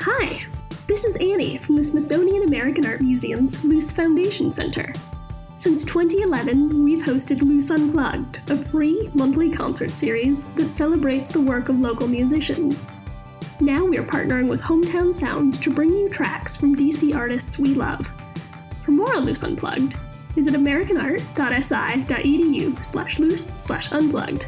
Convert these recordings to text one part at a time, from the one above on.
Hi, this is Annie from the Smithsonian American Art Museum's Luce Foundation Center. Since 2011, we've hosted Luce Unplugged, a free monthly concert series that celebrates the work of local musicians. Now we're partnering with Hometown Sounds to bring you tracks from DC artists we love. For more on Luce Unplugged, visit americanart.si.edu slash luce slash unplugged.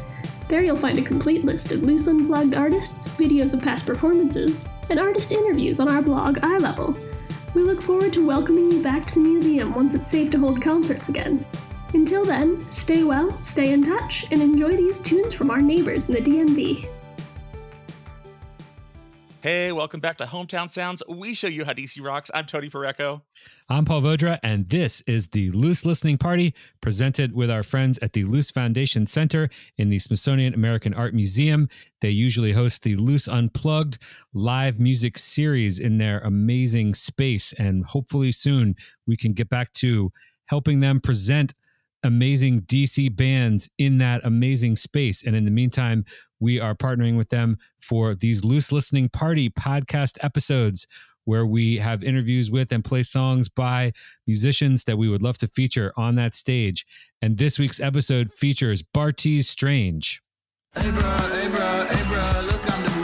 There you'll find a complete list of Luce Unplugged artists, videos of past performances, and artist interviews on our blog Eye Level. We look forward to welcoming you back to the museum once it's safe to hold concerts again. Until then, stay well, stay in touch, and enjoy these tunes from our neighbors in the DMV. Hey, welcome back to Hometown Sounds. We show you how DC rocks. I'm Tony Porreco. I'm Paul Vodra, and this is the Luce Listening Party presented with our friends at the Luce Foundation Center in the Smithsonian American Art Museum. They usually host the Luce Unplugged live music series in their amazing space, and hopefully soon we can get back to helping them present amazing DC bands in that amazing space. And in the meantime, we are partnering with them for these Luce Listening Party podcast episodes where we have interviews with and play songs by musicians that we would love to feature on that stage. And this week's episode features Bartees Strange. Hey bro, hey bro, hey bro, look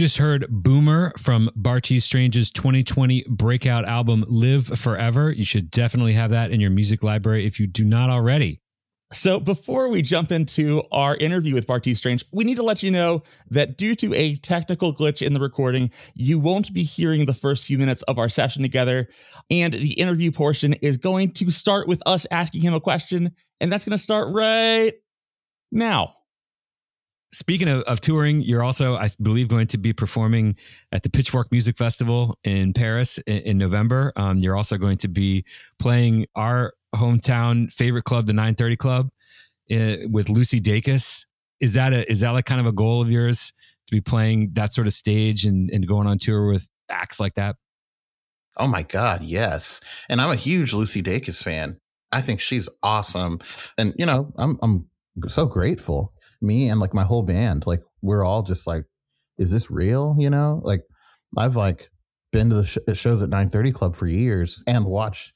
just heard Boomer from Bartees Strange's 2020 breakout album Live Forever. You should definitely have that in your music library if you do not already. So, before we jump into our interview with Bartees Strange, we need to let you know that due to a technical glitch in the recording, you won't be hearing the first few minutes of our session together. And the interview portion is going to start with us asking him a question, and that's going to start right now. Speaking of, of touring, you're also, I believe, going to be performing at the Pitchfork Music Festival in Paris in, in November. Um, you're also going to be playing our hometown favorite club, the 930 Club, uh, with Lucy Dacus. Is that a is that like kind of a goal of yours to be playing that sort of stage and, and going on tour with acts like that? Oh my God, yes. And I'm a huge Lucy Dacus fan. I think she's awesome. And you know, I'm I'm so grateful me and like my whole band, like we're all just like, is this real? You know, like I've like been to the sh- shows at 930 Club for years and watched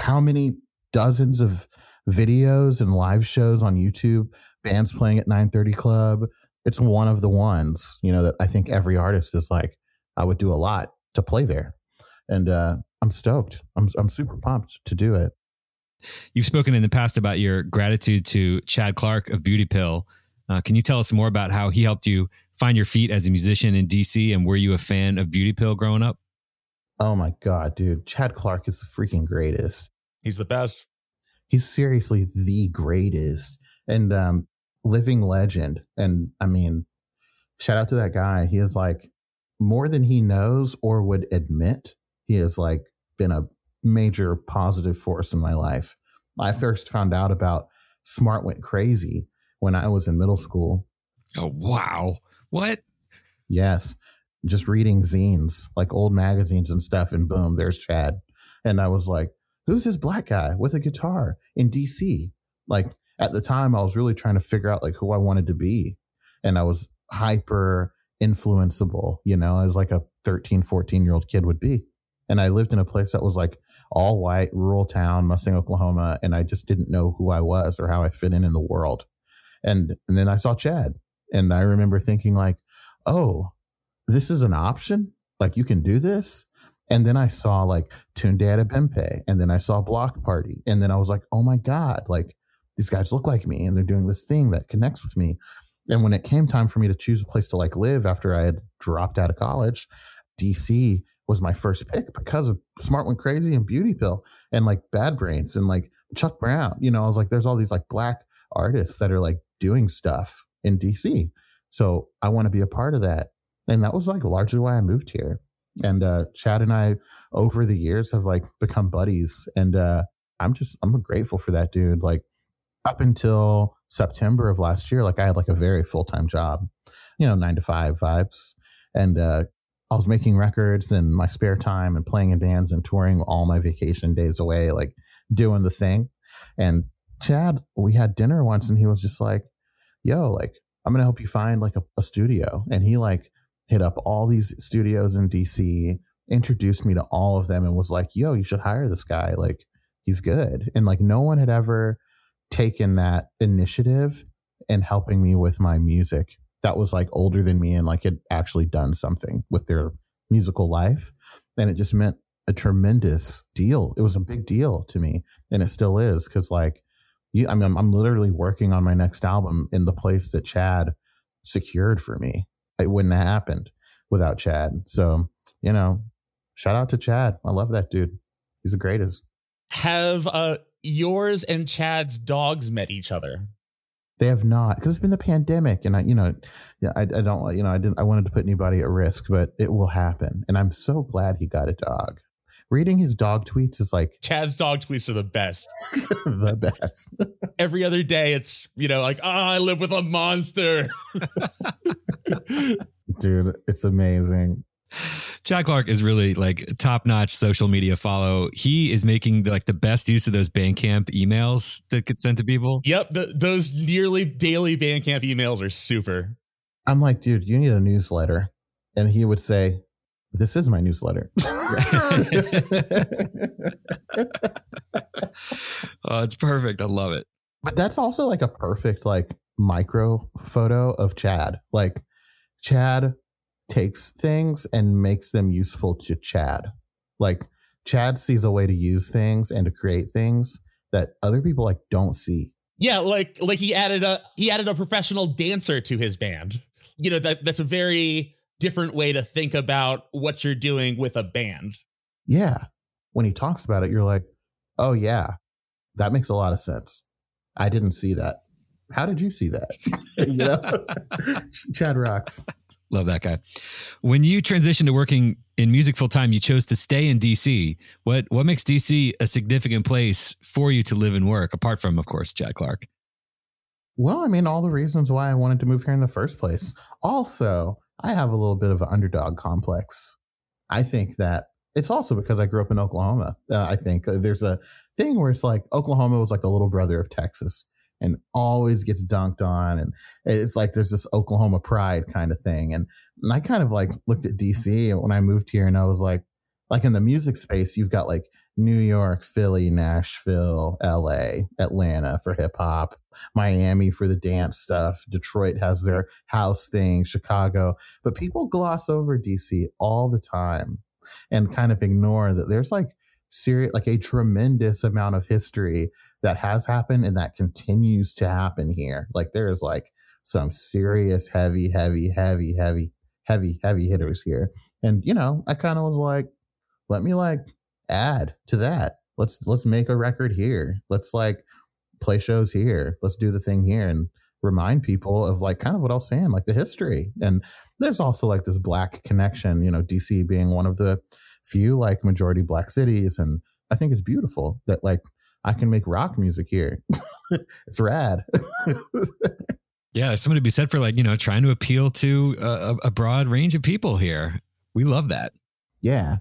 how many dozens of videos and live shows on YouTube, bands playing at 930 Club. It's one of the ones, you know, that I think every artist is like, I would do a lot to play there. And uh, I'm stoked. I'm, I'm super pumped to do it. You've spoken in the past about your gratitude to Chad Clark of Beauty Pill uh, can you tell us more about how he helped you find your feet as a musician in DC and were you a fan of Beauty Pill growing up? Oh my God, dude. Chad Clark is the freaking greatest. He's the best. He's seriously the greatest and um, living legend. And I mean, shout out to that guy. He is like more than he knows or would admit. He has like been a major positive force in my life. I first found out about Smart Went Crazy when I was in middle school. Oh, wow. What? Yes. Just reading zines, like old magazines and stuff. And boom, there's Chad. And I was like, who's this black guy with a guitar in DC? Like at the time, I was really trying to figure out like who I wanted to be. And I was hyper influenceable, you know, as like a 13, 14 year old kid would be. And I lived in a place that was like all white, rural town, Mustang, Oklahoma. And I just didn't know who I was or how I fit in in the world. And, and then I saw Chad and I remember thinking like, oh, this is an option. Like you can do this. And then I saw like Tunde Adebimpe and then I saw Bloc Party. And then I was like, oh my God, like these guys look like me and they're doing this thing that connects with me. And when it came time for me to choose a place to like live after I had dropped out of college, DC was my first pick because of Smart Went Crazy and Beauty Pill and like Bad Brains and like Chuck Brown. You know, I was like, there's all these like black artists that are like doing stuff in DC. So I want to be a part of that. And that was like largely why I moved here. And uh, Chad and I, over the years, have like become buddies. And uh, I'm just, I'm grateful for that dude. Like up until September of last year, like I had like a very full time job, you know, nine to five vibes. And uh, I was making records in my spare time and playing in bands and touring all my vacation days away, like doing the thing. And Chad, we had dinner once and he was just like, yo, like, I'm going to help you find like a, a studio. And he like hit up all these studios in DC, introduced me to all of them and was like, yo, you should hire this guy. Like, he's good. And like, no one had ever taken that initiative and helping me with my music that was like older than me and like had actually done something with their musical life. And it just meant a tremendous deal. It was a big deal to me. And it still is because like you, I mean, I'm, I'm literally working on my next album in the place that Chad secured for me. It wouldn't have happened without Chad. So, you know, shout out to Chad. I love that dude. He's the greatest. Have uh, yours and Chad's dogs met each other? They have not because it's been the pandemic, and I, you know, yeah, I, I don't, you know, I didn't, I wanted to put anybody at risk, but it will happen, and I'm so glad he got a dog reading his dog tweets is like Chad's dog tweets are the best. the best. Every other day it's, you know, like, oh, I live with a monster. Dude, it's amazing. Chad Clark is really like top notch social media follow. He is making the, like the best use of those Bandcamp emails that get sent to people. Yep, the, those nearly daily Bandcamp emails are super. I'm like, dude, you need a newsletter, and he would say, this is my newsletter. oh, it's perfect. I love it. But that's also like a perfect like micro photo of Chad. Like Chad takes things and makes them useful to Chad. Like Chad sees a way to use things and to create things that other people like don't see. Yeah, like like he added a he added a professional dancer to his band. You know, that that's a very different way to think about what you're doing with a band. Yeah. When he talks about it, you're like, oh, yeah, that makes a lot of sense. I didn't see that. How did you see that? you know, Chad rocks. Love that guy. When you transitioned to working in music full time, you chose to stay in DC. What what makes DC a significant place for you to live and work, apart from, of course, Chad Clark? Well, I mean, all the reasons why I wanted to move here in the first place. Also, I have a little bit of an underdog complex. I think that it's also because I grew up in Oklahoma. Uh, I think uh, there's a thing where it's like Oklahoma was like the little brother of Texas and always gets dunked on. And it's like there's this Oklahoma pride kind of thing. And, and I kind of like looked at DC when I moved here and I was like, like in the music space, you've got like New York, Philly, Nashville, LA, Atlanta for hip hop, Miami for the dance stuff. Detroit has their house thing, Chicago. But people gloss over DC all the time and kind of ignore that there's like serious, like a tremendous amount of history that has happened and that continues to happen here. Like there's like some serious heavy, heavy, heavy, heavy, heavy, heavy hitters here. And you know, I kind of was like, let me like add to that. Let's let's make a record here. Let's like play shows here. Let's do the thing here and remind people of like kind of what I was saying, like the history. And there's also like this black connection, you know, DC being one of the few like majority black cities. And I think it's beautiful that like I can make rock music here. it's rad. yeah, there's something to be said for like, you know, trying to appeal to a, a broad range of people here. We love that. Yeah.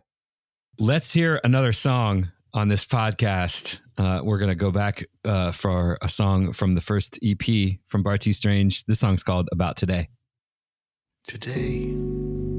Let's hear another song on this podcast. Uh, we're going to go back uh, for a song from the first EP from Bartees Strange. This song's called About Today. Today.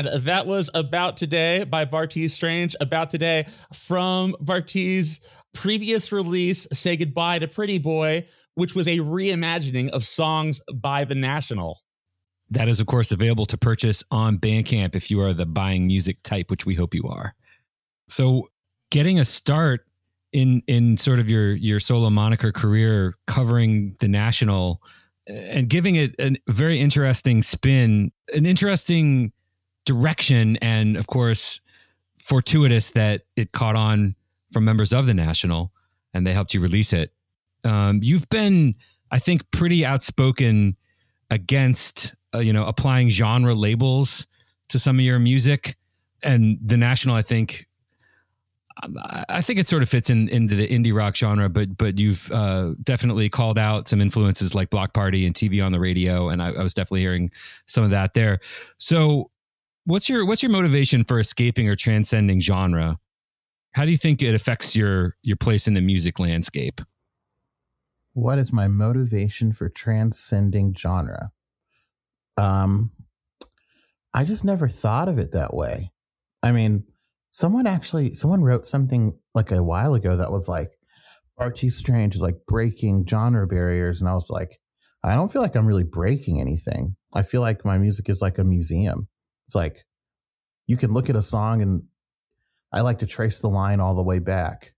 And that was About Today by Bartees Strange. About Today from Bartees' previous release, Say Goodbye to Pretty Boy, which was a reimagining of songs by The National. That is, of course, available to purchase on Bandcamp if you are the buying music type, which we hope you are. So, getting a start in in sort of your your solo moniker career, covering the national and giving it a very interesting spin, an interesting direction, and of course, fortuitous that it caught on from members of the national and they helped you release it. Um, you've been, I think, pretty outspoken against uh, you know applying genre labels to some of your music and the national i think um, I think it sort of fits in into the indie rock genre, but but you've uh, definitely called out some influences like Bloc Party and TV on the radio, and I, I, was definitely hearing some of that there. So, what's your what's your motivation for escaping or transcending genre? How do you think it affects your your place in the music landscape? What is my motivation for transcending genre? Um, I just never thought of it that way. I mean, someone actually, someone wrote something like a while ago that was like, Archie Strange is like breaking genre barriers. And I was like, I don't feel like I'm really breaking anything. I feel like my music is like a museum. It's like you can look at a song and I like to trace the line all the way back.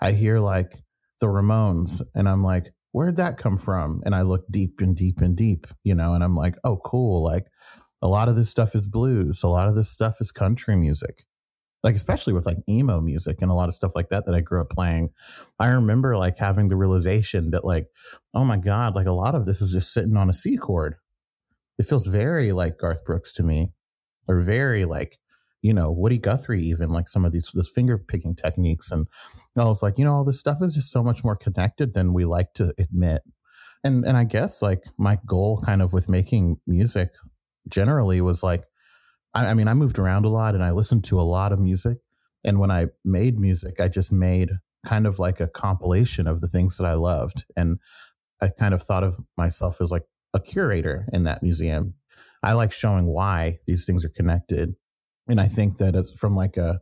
I hear like the Ramones and I'm like, where'd that come from? And I look deep and deep and deep, you know, and I'm like, oh, cool. Like a lot of this stuff is blues. A lot of this stuff is country music. Like, especially with like emo music and a lot of stuff like that that I grew up playing. I remember like having the realization that, like, oh my God, like a lot of this is just sitting on a C chord. It feels very like Garth Brooks to me, or very like you know, Woody Guthrie, even like some of these this finger picking techniques. And I was like, you know, all this stuff is just so much more connected than we like to admit. And and I guess like my goal kind of with making music generally was like, I, I mean, I moved around a lot and I listened to a lot of music. And when I made music, I just made kind of like a compilation of the things that I loved. And I kind of thought of myself as like a curator in that museum. I like showing why these things are connected and I think that as from like a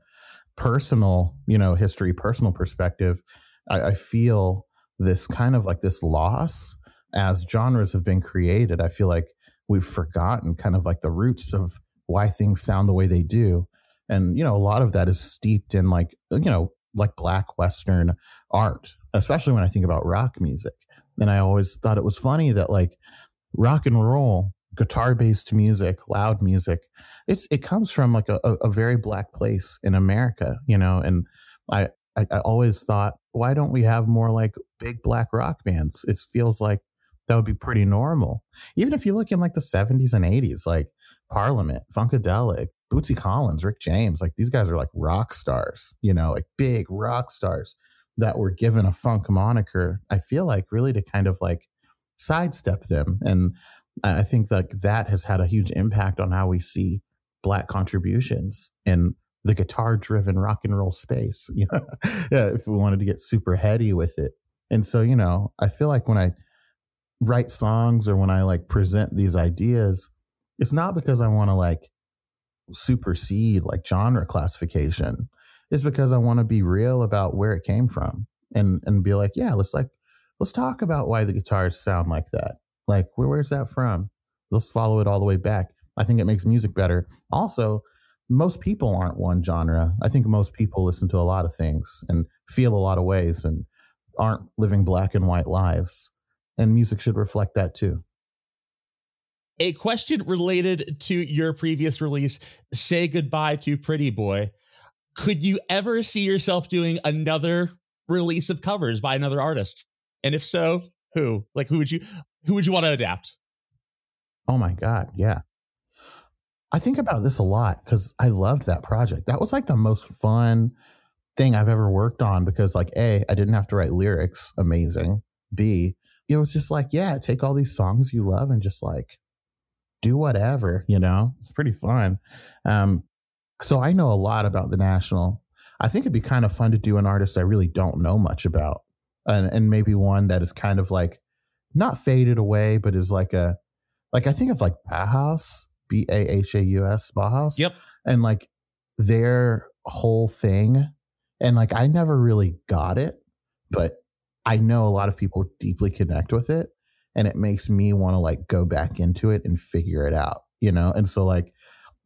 personal, you know, history, personal perspective, I, I feel this kind of like this loss as genres have been created. I feel like we've forgotten kind of like the roots of why things sound the way they do. And, you know, a lot of that is steeped in like, you know, like black Western art, especially when I think about rock music. And I always thought it was funny that like rock and roll guitar based music, loud music. It's it comes from like a, a, very black place in America, you know. And I, I, I always thought, why don't we have more like big black rock bands? It feels like that would be pretty normal. Even if you look in like the seventies and eighties, like Parliament, Funkadelic, Bootsy Collins, Rick James, like these guys are like rock stars, you know, like big rock stars that were given a funk moniker. I feel like really to kind of like sidestep them and I think like that has had a huge impact on how we see black contributions in the guitar driven rock and roll space. Yeah, if we wanted to get super heady with it. And so, you know, I feel like when I write songs or when I like present these ideas, it's not because I want to like supersede like genre classification. It's because I want to be real about where it came from and and be like, yeah, let's like let's talk about why the guitars sound like that. Like, where, where's that from? Let's follow it all the way back. I think it makes music better. Also, most people aren't one genre. I think most people listen to a lot of things and feel a lot of ways and aren't living black and white lives. And music should reflect that too. A question related to your previous release, Say Goodbye to Pretty Boy. Could you ever see yourself doing another release of covers by another artist? And if so, who? Like, who would you? Who would you want to adapt? Oh my God. Yeah. I think about this a lot because I loved that project. That was like the most fun thing I've ever worked on because, like, A, I didn't have to write lyrics. Amazing. B, it was just like, yeah, take all these songs you love and just like do whatever, you know? It's pretty fun. Um, so I know a lot about the National. I think it'd be kind of fun to do an artist I really don't know much about. And, and maybe one that is kind of like not faded away, but is like a like I think of like Bauhaus B A H A U S Bauhaus. Yep. And like their whole thing, and like I never really got it, but I know a lot of people deeply connect with it. And it makes me want to like go back into it and figure it out, you know? And so like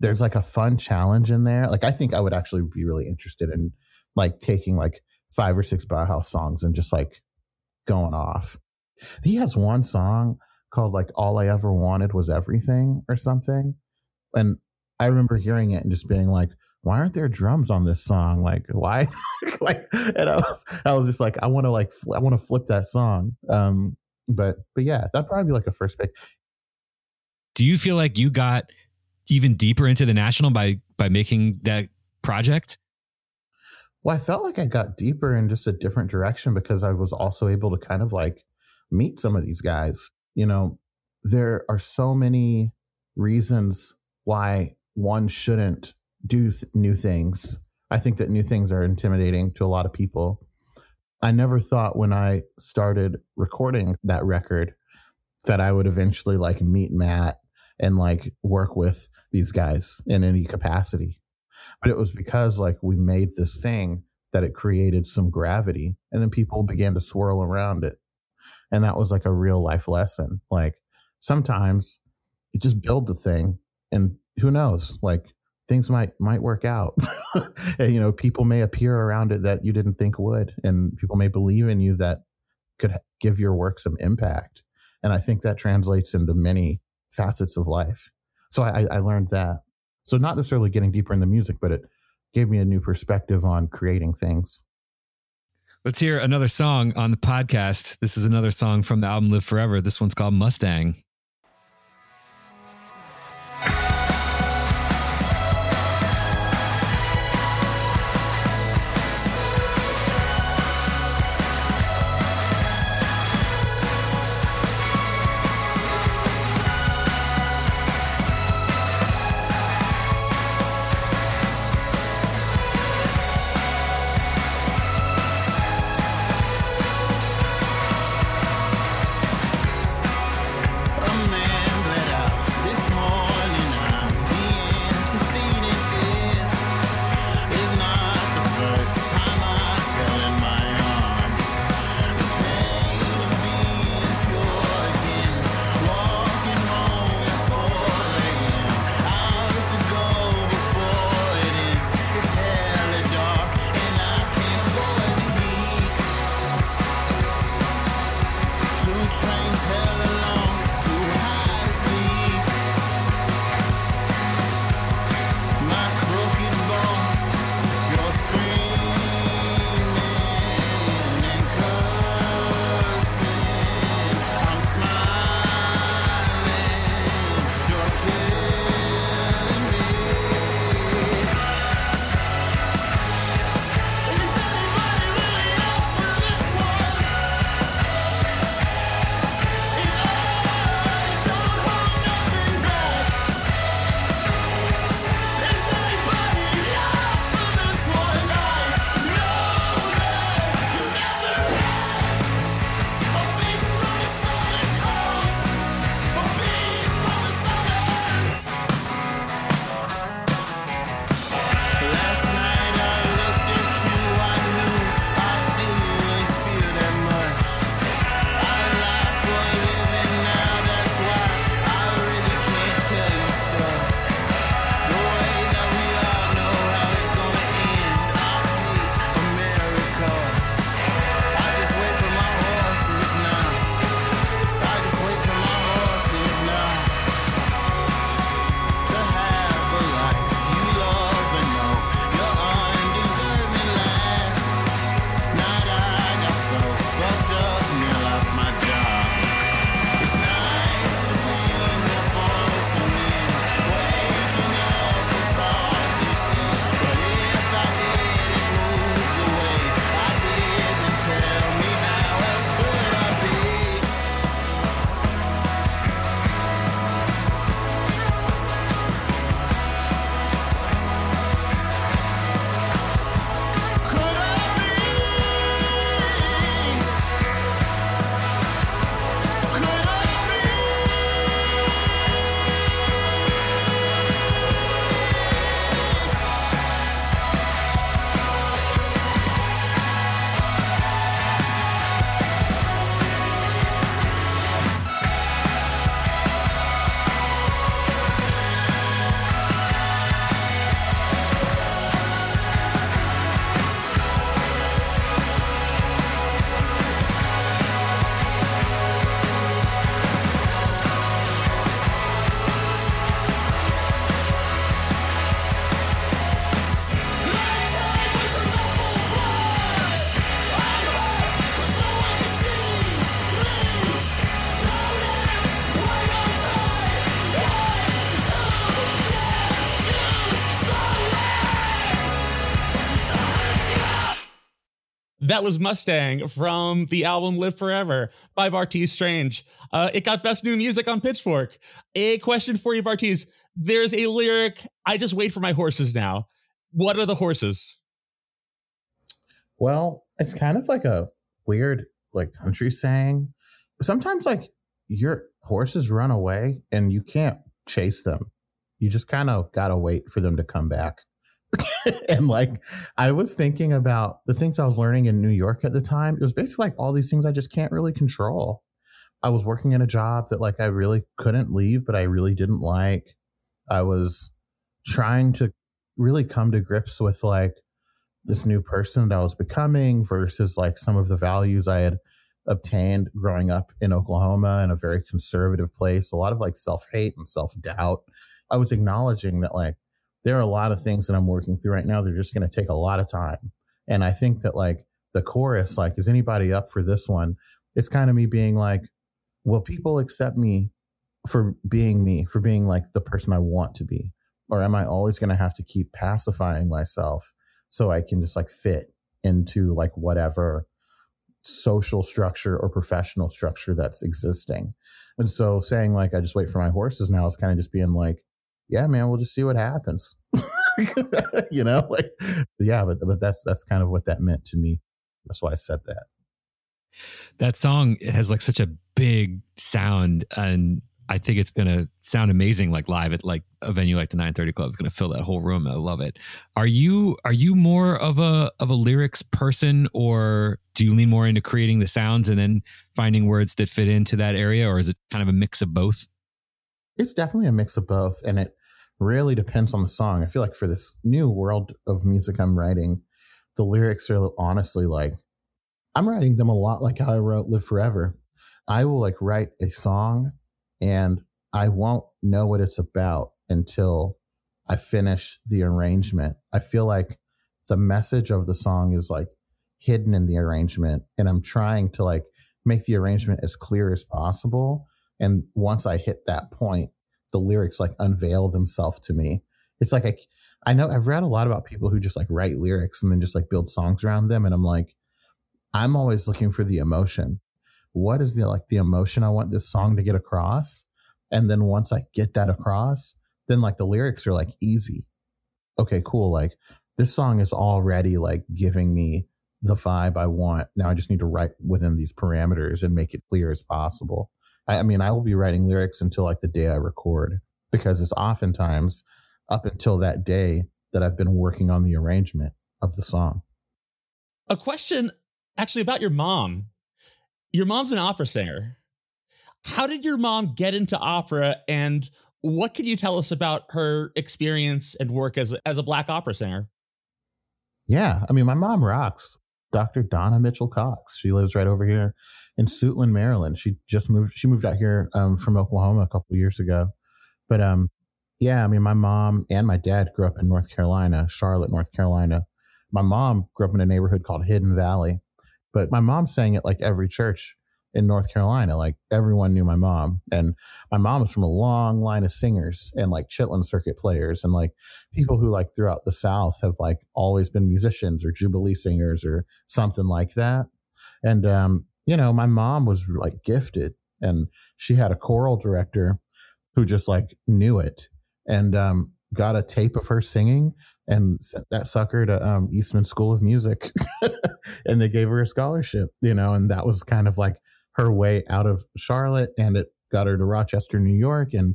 there's like a fun challenge in there. Like I think I would actually be really interested in like taking like five or six Bauhaus songs and just like going off. He has one song called like All I Ever Wanted Was Everything or something. And I remember hearing it and just being like, why aren't there drums on this song? Like, why? like, and I was, I was just like, I want to like, fl- I want to flip that song. Um, but, but yeah, that'd probably be like a first pick. Do you feel like you got even deeper into the national by by making that project? Well, I felt like I got deeper in just a different direction because I was also able to kind of like meet some of these guys. You know, there are so many reasons why one shouldn't do th- new things. I think that new things are intimidating to a lot of people. I never thought when I started recording that record that I would eventually like meet Matt and like work with these guys in any capacity. But it was because like we made this thing that it created some gravity and then people began to swirl around it. And that was like a real life lesson. Like sometimes you just build the thing and who knows, like things might might work out. and, you know, people may appear around it that you didn't think would and people may believe in you that could give your work some impact. And I think that translates into many facets of life. So I, I learned that. So not necessarily getting deeper in the music, but it gave me a new perspective on creating things. Let's hear another song on the podcast. This is another song from the album Live Forever. This one's called Mustang. That was Mustang from the album Live Forever by Bartees Strange. Uh, it got best new music on Pitchfork. A question for you, Bartees. There's a lyric, I just wait for my horses now. What are the horses? Well, it's kind of like a weird, like country saying. Sometimes, like, your horses run away and you can't chase them. You just kind of got to wait for them to come back. and like I was thinking about the things I was learning in New York at the time. It was basically like all these things I just can't really control. I was working in a job that like I really couldn't leave, but I really didn't like. I was trying to really come to grips with like this new person that I was becoming versus like some of the values I had obtained growing up in Oklahoma in a very conservative place, a lot of like self hate and self doubt. I was acknowledging that like there are a lot of things that I'm working through right now. They're just going to take a lot of time. And I think that like the chorus, like, is anybody up for this one? It's kind of me being like, will people accept me for being me, for being like the person I want to be? Or am I always going to have to keep pacifying myself so I can just like fit into like whatever social structure or professional structure that's existing? And so saying like, I just wait for my horses now is kind of just being like, yeah, man, we'll just see what happens. you know, like, yeah, but but that's that's kind of what that meant to me. That's why I said that. That song has like such a big sound, and I think it's gonna sound amazing, like live at like a venue like the 930 Club. It's gonna fill that whole room. I love it. Are you are you more of a of a lyrics person, or do you lean more into creating the sounds and then finding words that fit into that area, or is it kind of a mix of both? It's definitely a mix of both, and it really depends on the song. I feel like for this new world of music I'm writing, the lyrics are honestly like I'm writing them a lot like how I wrote Live Forever. I will like write a song and I won't know what it's about until I finish the arrangement. I feel like the message of the song is like hidden in the arrangement and I'm trying to like make the arrangement as clear as possible. And once I hit that point, the lyrics like unveil themselves to me. It's like I, I know I've read a lot about people who just like write lyrics and then just like build songs around them, and I'm like, I'm always looking for the emotion. What is the like the emotion I want this song to get across? And then once I get that across, then like the lyrics are like easy. Okay, cool. Like this song is already like giving me the vibe I want. Now I just need to write within these parameters and make it clear as possible. I, I mean, I will be writing lyrics until like the day I record because it's oftentimes up until that day that I've been working on the arrangement of the song. A question actually about your mom. Your mom's an opera singer. How did your mom get into opera and what can you tell us about her experience and work as a, as a black opera singer? Yeah, I mean, my mom rocks. Dr. Donna Mitchell Cox. She lives right over here in Suitland, Maryland. She just moved. She moved out here um, from Oklahoma a couple years ago. But um, yeah, I mean, my mom and my dad grew up in North Carolina, Charlotte, North Carolina. My mom grew up in a neighborhood called Hidden Valley, but my mom sang at like every church in North Carolina. Like everyone knew my mom. And my mom was from a long line of singers and like Chitlin circuit players and like people who like throughout the South have like always been musicians or Jubilee singers or something like that. And, um, you know, my mom was like gifted and she had a choral director who just like knew it and, um, got a tape of her singing and sent that sucker to um, Eastman School of Music, and they gave her a scholarship, you know, and that was kind of like her way out of Charlotte and it got her to Rochester, New York. And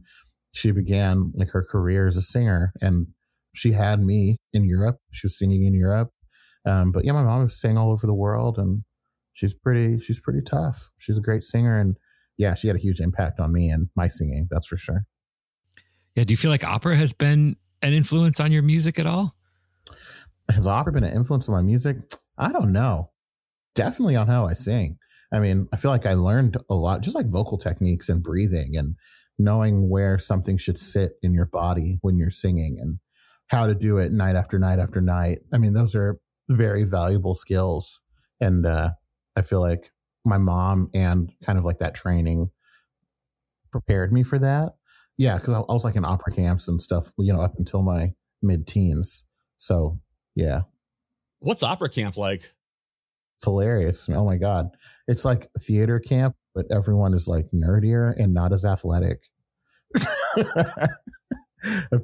she began like her career as a singer. And she had me in Europe. She was singing in Europe. Um, but yeah, my mom singing all over the world and she's pretty, she's pretty tough. She's a great singer. And yeah, she had a huge impact on me and my singing. That's for sure. Yeah. Do you feel like opera has been an influence on your music at all? Has opera been an influence on my music? I don't know. Definitely on how I sing. I mean, I feel like I learned a lot, just like vocal techniques and breathing and knowing where something should sit in your body when you're singing and how to do it night after night after night. I mean, those are very valuable skills. And uh, I feel like my mom and kind of like that training prepared me for that. Yeah, because I, I was like in opera camps and stuff, you know, up until my mid teens. So, yeah. What's opera camp like? It's hilarious. Oh my God. It's like theater camp, but everyone is like nerdier and not as athletic. I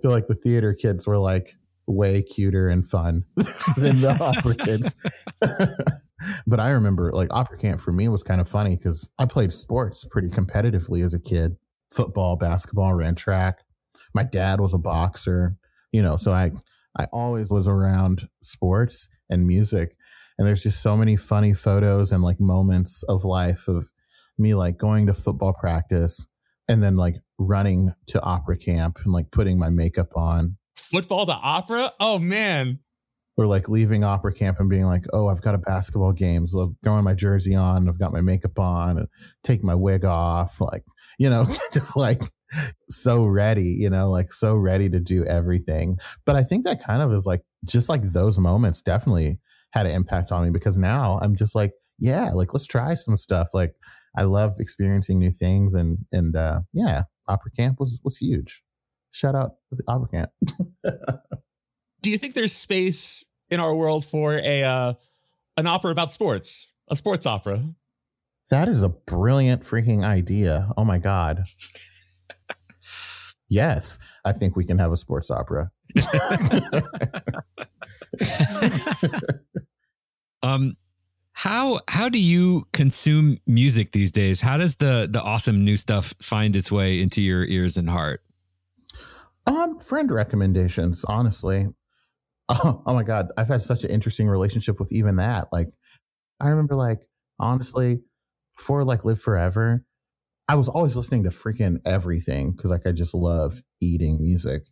feel like the theater kids were like way cuter and fun than the opera kids. but I remember like opera camp for me was kind of funny because I played sports pretty competitively as a kid football, basketball, ran track. My dad was a boxer, you know, so I, I always was around sports and music. And there's just so many funny photos and like moments of life of me like going to football practice and then like running to opera camp and like putting my makeup on. Football to opera? Oh man. Or like leaving opera camp and being like, oh, I've got a basketball game. So I'm throwing my jersey on, I've got my makeup on and take my wig off. Like, you know, just like so ready, you know, like so ready to do everything. But I think that kind of is like just like those moments definitely had an impact on me because now I'm just like, yeah, like let's try some stuff. Like I love experiencing new things and and uh yeah, opera camp was was huge. Shout out to the opera camp. Do you think there's space in our world for a uh an opera about sports? A sports opera? That is a brilliant freaking idea. Oh my god. yes, I think we can have a sports opera. um how how do you consume music these days? How does the the awesome new stuff find its way into your ears and heart? Um, friend recommendations, honestly. Oh, oh my god, I've had such an interesting relationship with even that. Like, I remember, like, honestly, before like Live Forever, I was always listening to freaking everything because like I just love eating music.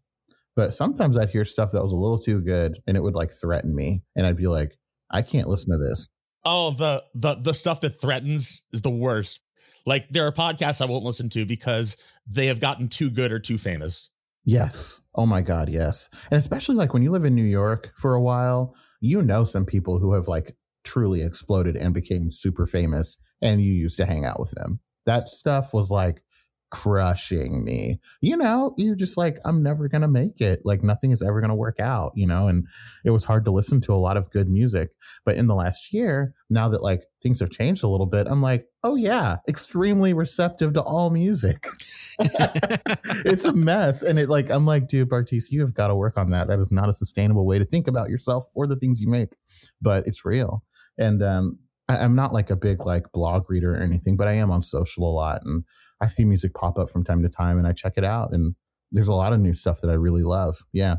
But sometimes I'd hear stuff that was a little too good and it would like threaten me, and I'd be like, I can't listen to this. Oh, the the the stuff that threatens is the worst. Like there are podcasts I won't listen to because they have gotten too good or too famous. Yes. Oh my God, yes. And especially like when you live in New York for a while, you know some people who have like truly exploded and became super famous and you used to hang out with them. That stuff was like crushing me. You know, you're just like, I'm never going to make it. Like, nothing is ever going to work out, you know? And it was hard to listen to a lot of good music. But in the last year, now that like things have changed a little bit, I'm like, oh, yeah, extremely receptive to all music. it's a mess. And it like, I'm like, dude, Bartees, you have got to work on that. That is not a sustainable way to think about yourself or the things you make, but it's real. And, um, I, I'm not like a big like blog reader or anything, but I am on social a lot. And I see music pop up from time to time and I check it out. And there's a lot of new stuff that I really love. Yeah.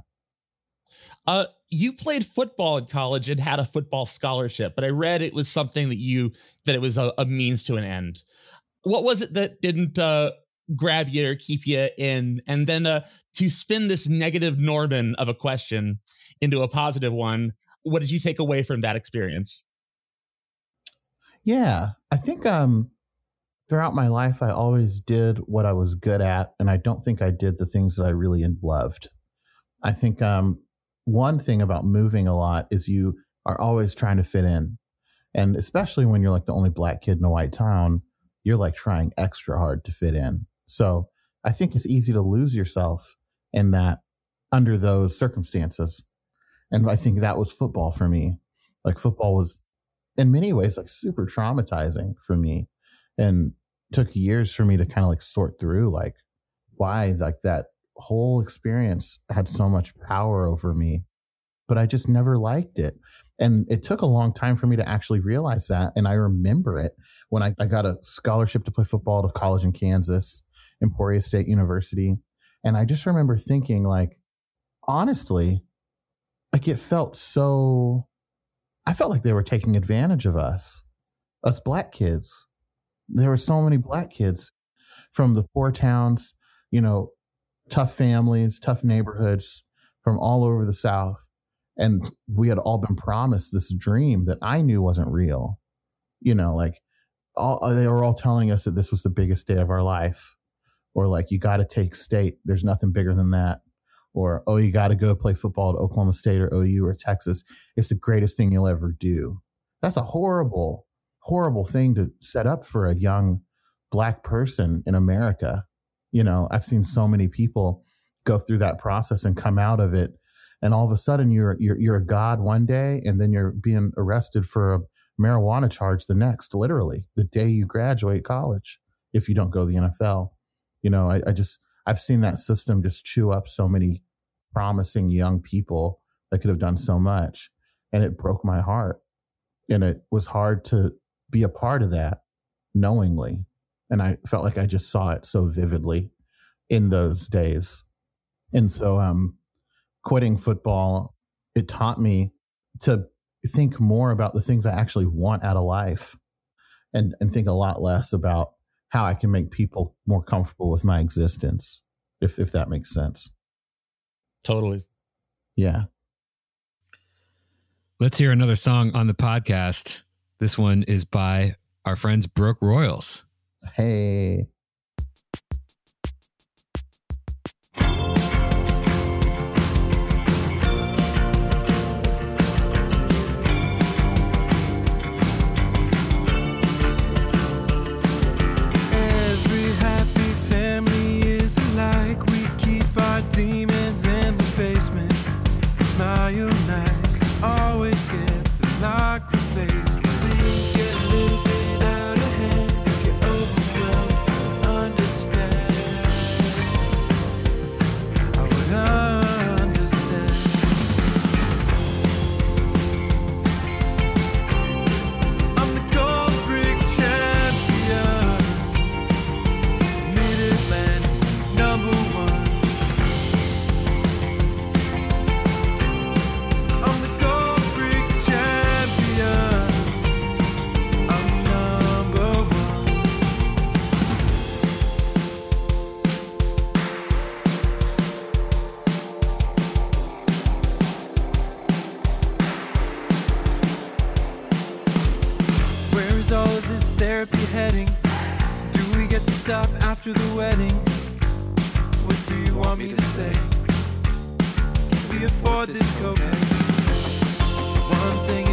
Uh, you played football in college and had a football scholarship, but I read it was something that you that it was a, a means to an end. What was it that didn't uh, grab you or keep you in? And then uh, to spin this negative Norman of a question into a positive one, what did you take away from that experience? Yeah, I think um throughout my life I always did what I was good at and I don't think I did the things that I really loved. I think um one thing about moving a lot is you are always trying to fit in. And especially when you're like the only black kid in a white town, you're like trying extra hard to fit in. So I think it's easy to lose yourself in that under those circumstances. And I think that was football for me. Like football was in many ways like super traumatizing for me and took years for me to kind of like sort through like why like that whole experience had so much power over me but i just never liked it and it took a long time for me to actually realize that and i remember it when i, I got a scholarship to play football to college in kansas emporia state university and i just remember thinking like honestly like it felt so I felt like they were taking advantage of us, us black kids. There were so many black kids from the poor towns, you know, tough families, tough neighborhoods from all over the South. And we had all been promised this dream that I knew wasn't real. You know, like all, uh, they were all telling us that this was the biggest day of our life, or like, you got to take state. There's nothing bigger than that or oh you got to go play football at Oklahoma State or OU or Texas. It's the greatest thing you'll ever do. That's a horrible, horrible thing to set up for a young black person in America. You know, I've seen so many people go through that process and come out of it, and all of a sudden you're you're you're a god one day, and then you're being arrested for a marijuana charge the next, literally, the day you graduate college, if you don't go to the NFL. You know, I, I just, I've seen that system just chew up so many promising young people that could have done so much. And it broke my heart. And it was hard to be a part of that knowingly. And I felt like I just saw it so vividly in those days. And so, um, quitting football, it taught me to think more about the things I actually want out of life and, and think a lot less about how I can make people more comfortable with my existence, if, if that makes sense. Totally. Yeah. Let's hear another song on the podcast. This one is by our friends Broke Royals. Hey. After the wedding? What do you want me to say? Can we afford this copay? One thing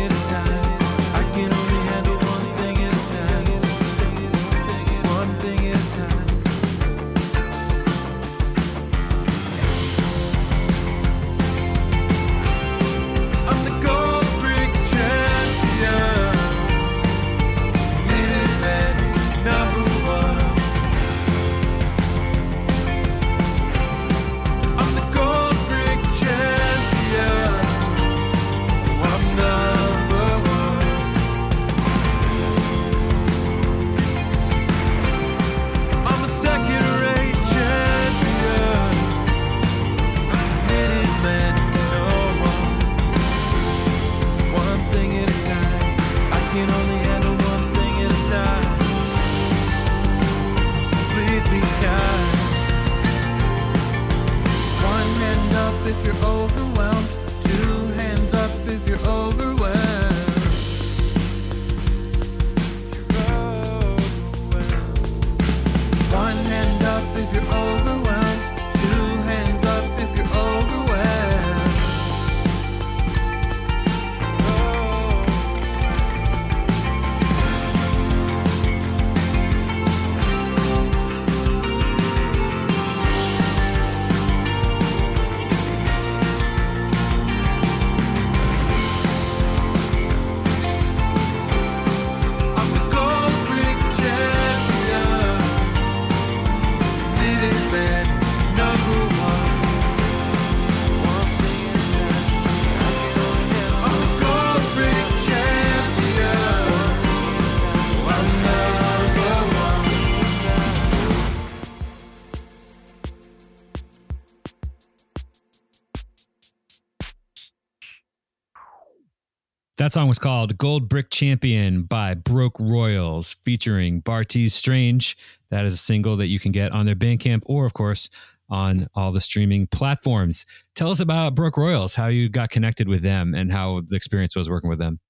That song was called Gold Brick Champion by Broke Royals, featuring Bartees Strange. That is a single that you can get on their Bandcamp or, of course, on all the streaming platforms. Tell us about Broke Royals, how you got connected with them, and how the experience was working with them.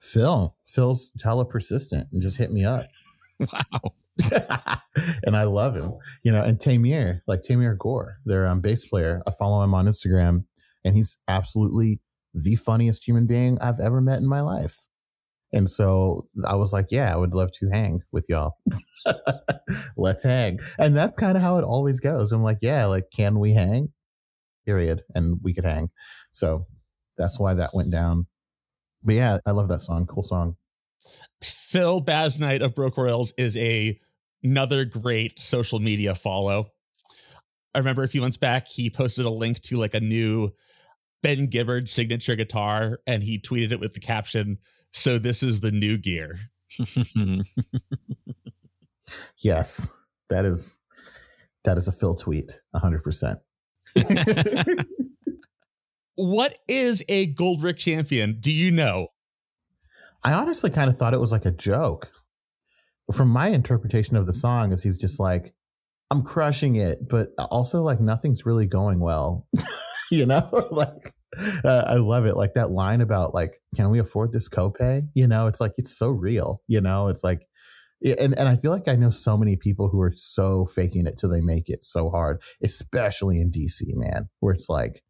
Phil, Phil's hella persistent and just hit me up. Wow. and I love him. You know, and Tamir, like Tamir Gore, their um, bass player. I follow him on Instagram, and he's absolutely the funniest human being I've ever met in my life. And so I was like, yeah, I would love to hang with y'all. Let's hang. And that's kind of how it always goes. I'm like, yeah, like, can we hang? Period. And we could hang. So that's why that went down But yeah, I love that song. Cool song. Phil Basnight of Broke Royals is a another great social media follow. I remember a few months back he posted a link to like a new Ben Gibbard signature guitar and he tweeted it with the caption, "So this is the new gear." Yes, that is that is a Phil tweet, hundred percent. What is a Gold Brick champion? Do you know? I honestly kind of thought it was like a joke. From my interpretation of the song, is he's just like, I'm crushing it, but also like nothing's really going well. you know, like uh, I love it. Like that line about like, can we afford this copay? You know, it's like it's so real. You know, it's like, and and I feel like I know so many people who are so faking it till they make it so hard, especially in DC, man, where it's like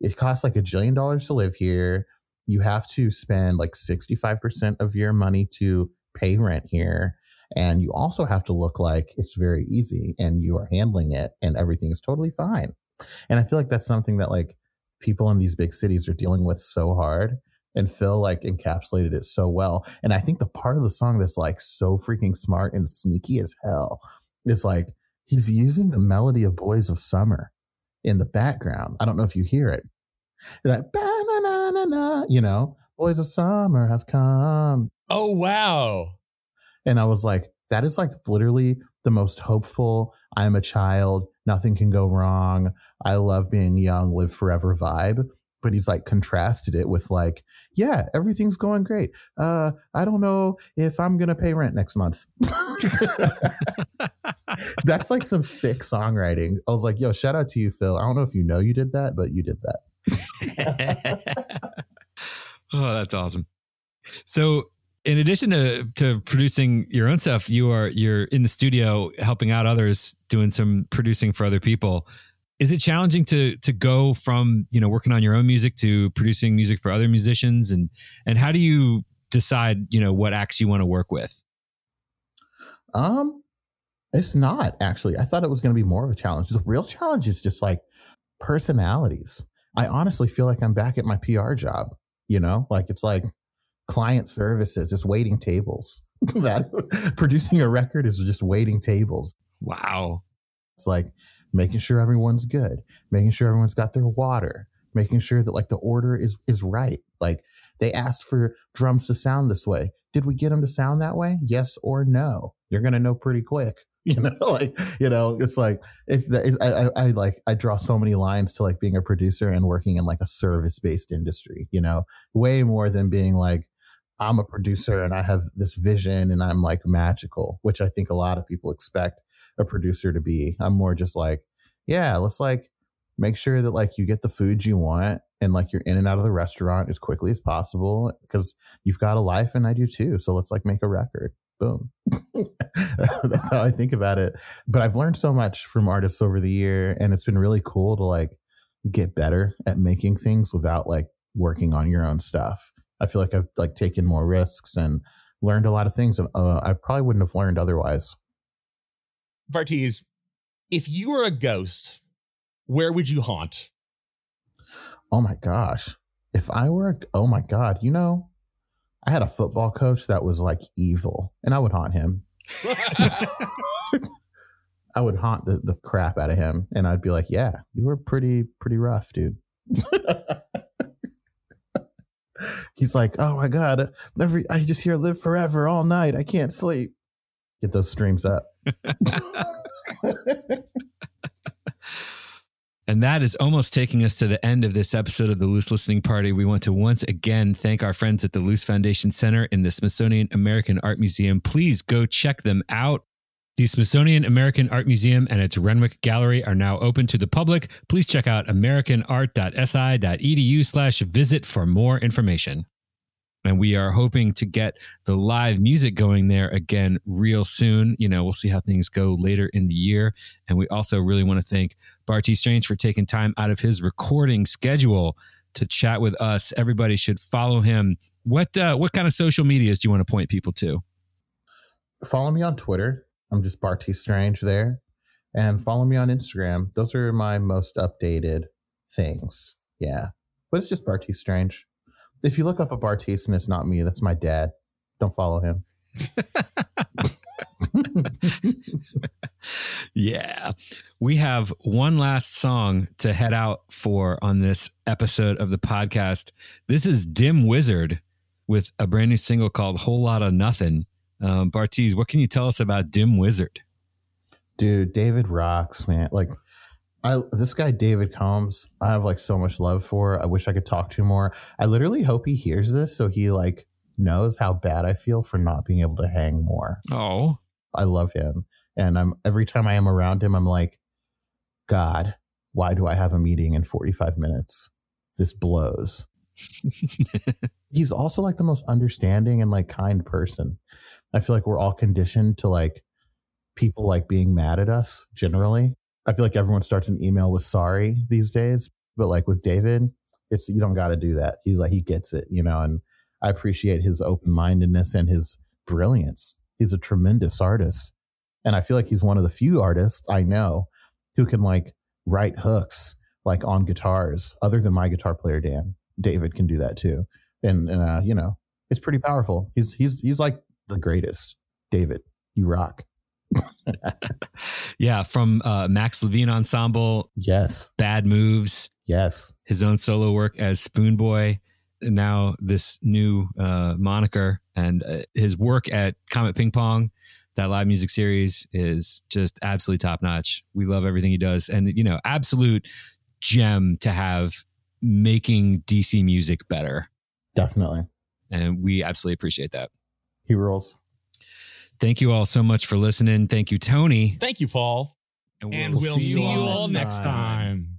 it costs like a jillion dollars to live here. You have to spend like 65% of your money to pay rent here. And you also have to look like it's very easy and you are handling it and everything is totally fine. And I feel like that's something that like people in these big cities are dealing with so hard. And Phil like encapsulated it so well. And I think the part of the song that's like so freaking smart and sneaky as hell is like he's using the melody of Boys of Summer in the background. I don't know if you hear it. Like, "Ba-na-na-na-na," you know, Boys of Summer have come. Oh wow. And I was like, that is like literally the most hopeful, I'm a child, nothing can go wrong. I love being young, live forever vibe. But he's like contrasted it with like, yeah, everything's going great. Uh, I don't know if I'm gonna pay rent next month. That's like some sick songwriting. I was like, yo, shout out to you, Phil. I don't know if you know you did that, but you did that. oh, that's awesome. So, in addition to to producing your own stuff, you are you're in the studio helping out others, doing some producing for other people. Is it challenging to to go from you know working on your own music to producing music for other musicians, and and how do you decide you know what acts you want to work with? Um, it's not actually. I thought it was going to be more of a challenge. The real challenge is just like personalities. I honestly feel like I'm back at my PR job. You know, like it's like client services, it's waiting tables. that producing a record is just waiting tables. Wow. It's like making sure everyone's good, making sure everyone's got their water, making sure that like the order is is right. Like they asked for drums to sound this way. Did we get them to sound that way? Yes or no? You're gonna know pretty quick. You know, like you know, it's like it's, it's I, I, I like I draw so many lines to like being a producer and working in like a service based industry. You know, way more than being like I'm a producer and I have this vision and I'm like magical, which I think a lot of people expect a producer to be. I'm more just like, yeah, let's like make sure that like you get the food you want and like you're in and out of the restaurant as quickly as possible because you've got a life and I do too. So let's like make a record. Boom. That's how I think about it. But I've learned so much from artists over the year and it's been really cool to like get better at making things without like working on your own stuff. I feel like I've like taken more risks and learned a lot of things uh, I probably wouldn't have learned otherwise. Bartees, if you were a ghost, where would you haunt? Oh my gosh. If I were, a, oh my God, you know, I had a football coach that was like evil and I would haunt him. I would haunt the, the crap out of him and I'd be like, yeah, you were pretty, pretty rough, dude. He's like, oh my God, every, I just hear live forever all night. I can't sleep. Get those streams up. And that is almost taking us to the end of this episode of the Luce Listening Party. We want to once again thank our friends at the Luce Foundation Center in the Smithsonian American Art Museum. Please go check them out. The Smithsonian American Art Museum and its Renwick Gallery are now open to the public. Please check out americanart.si.edu slash visit for more information. And we are hoping to get the live music going there again real soon. You know, we'll see how things go later in the year. And we also really want to thank Bartees Strange for taking time out of his recording schedule to chat with us. Everybody should follow him. What uh, what kind of social medias do you want to point people to? Follow me on Twitter. I'm just Bartees Strange there. And mm-hmm. follow me on Instagram. Those are my most updated things. Yeah. But it's just Bartees Strange. If you look up a Bartees and it's not me, that's my dad. Don't follow him. yeah. We have one last song to head out for on this episode of the podcast. This is Dim Wizard with a brand new single called Whole Lot of Nothing. Um, Bartees, what can you tell us about Dim Wizard? Dude, David rocks, man. Like, I this guy David Combs, I have like so much love for. I wish I could talk to him more. I literally hope he hears this so he like knows how bad I feel for not being able to hang more. Oh, I love him. And I'm every time I am around him, I'm like, God, why do I have a meeting in 45 minutes? This blows. He's also like the most understanding and like kind person. I feel like we're all conditioned to like people like being mad at us generally. I feel like everyone starts an email with sorry these days, but like with David, it's you don't got to do that. He's like he gets it, you know, and I appreciate his open-mindedness and his brilliance. He's a tremendous artist. And I feel like he's one of the few artists I know who can like write hooks like on guitars other than my guitar player Dan. David can do that too. And and uh, you know, it's pretty powerful. He's he's he's like the greatest. David, you rock. yeah, from uh, Max Levine Ensemble, Yes. Bad Moves, Yes. his own solo work as Spoon Boy, and now this new uh, moniker, and uh, his work at Comet Ping Pong, that live music series is just absolutely top notch. We love everything he does, and you know, absolute gem to have making DC music better, Definitely. and we absolutely appreciate that. He rules. Thank you all so much for listening. Thank you, Tony. Thank you, Paul. And we'll see you all next time.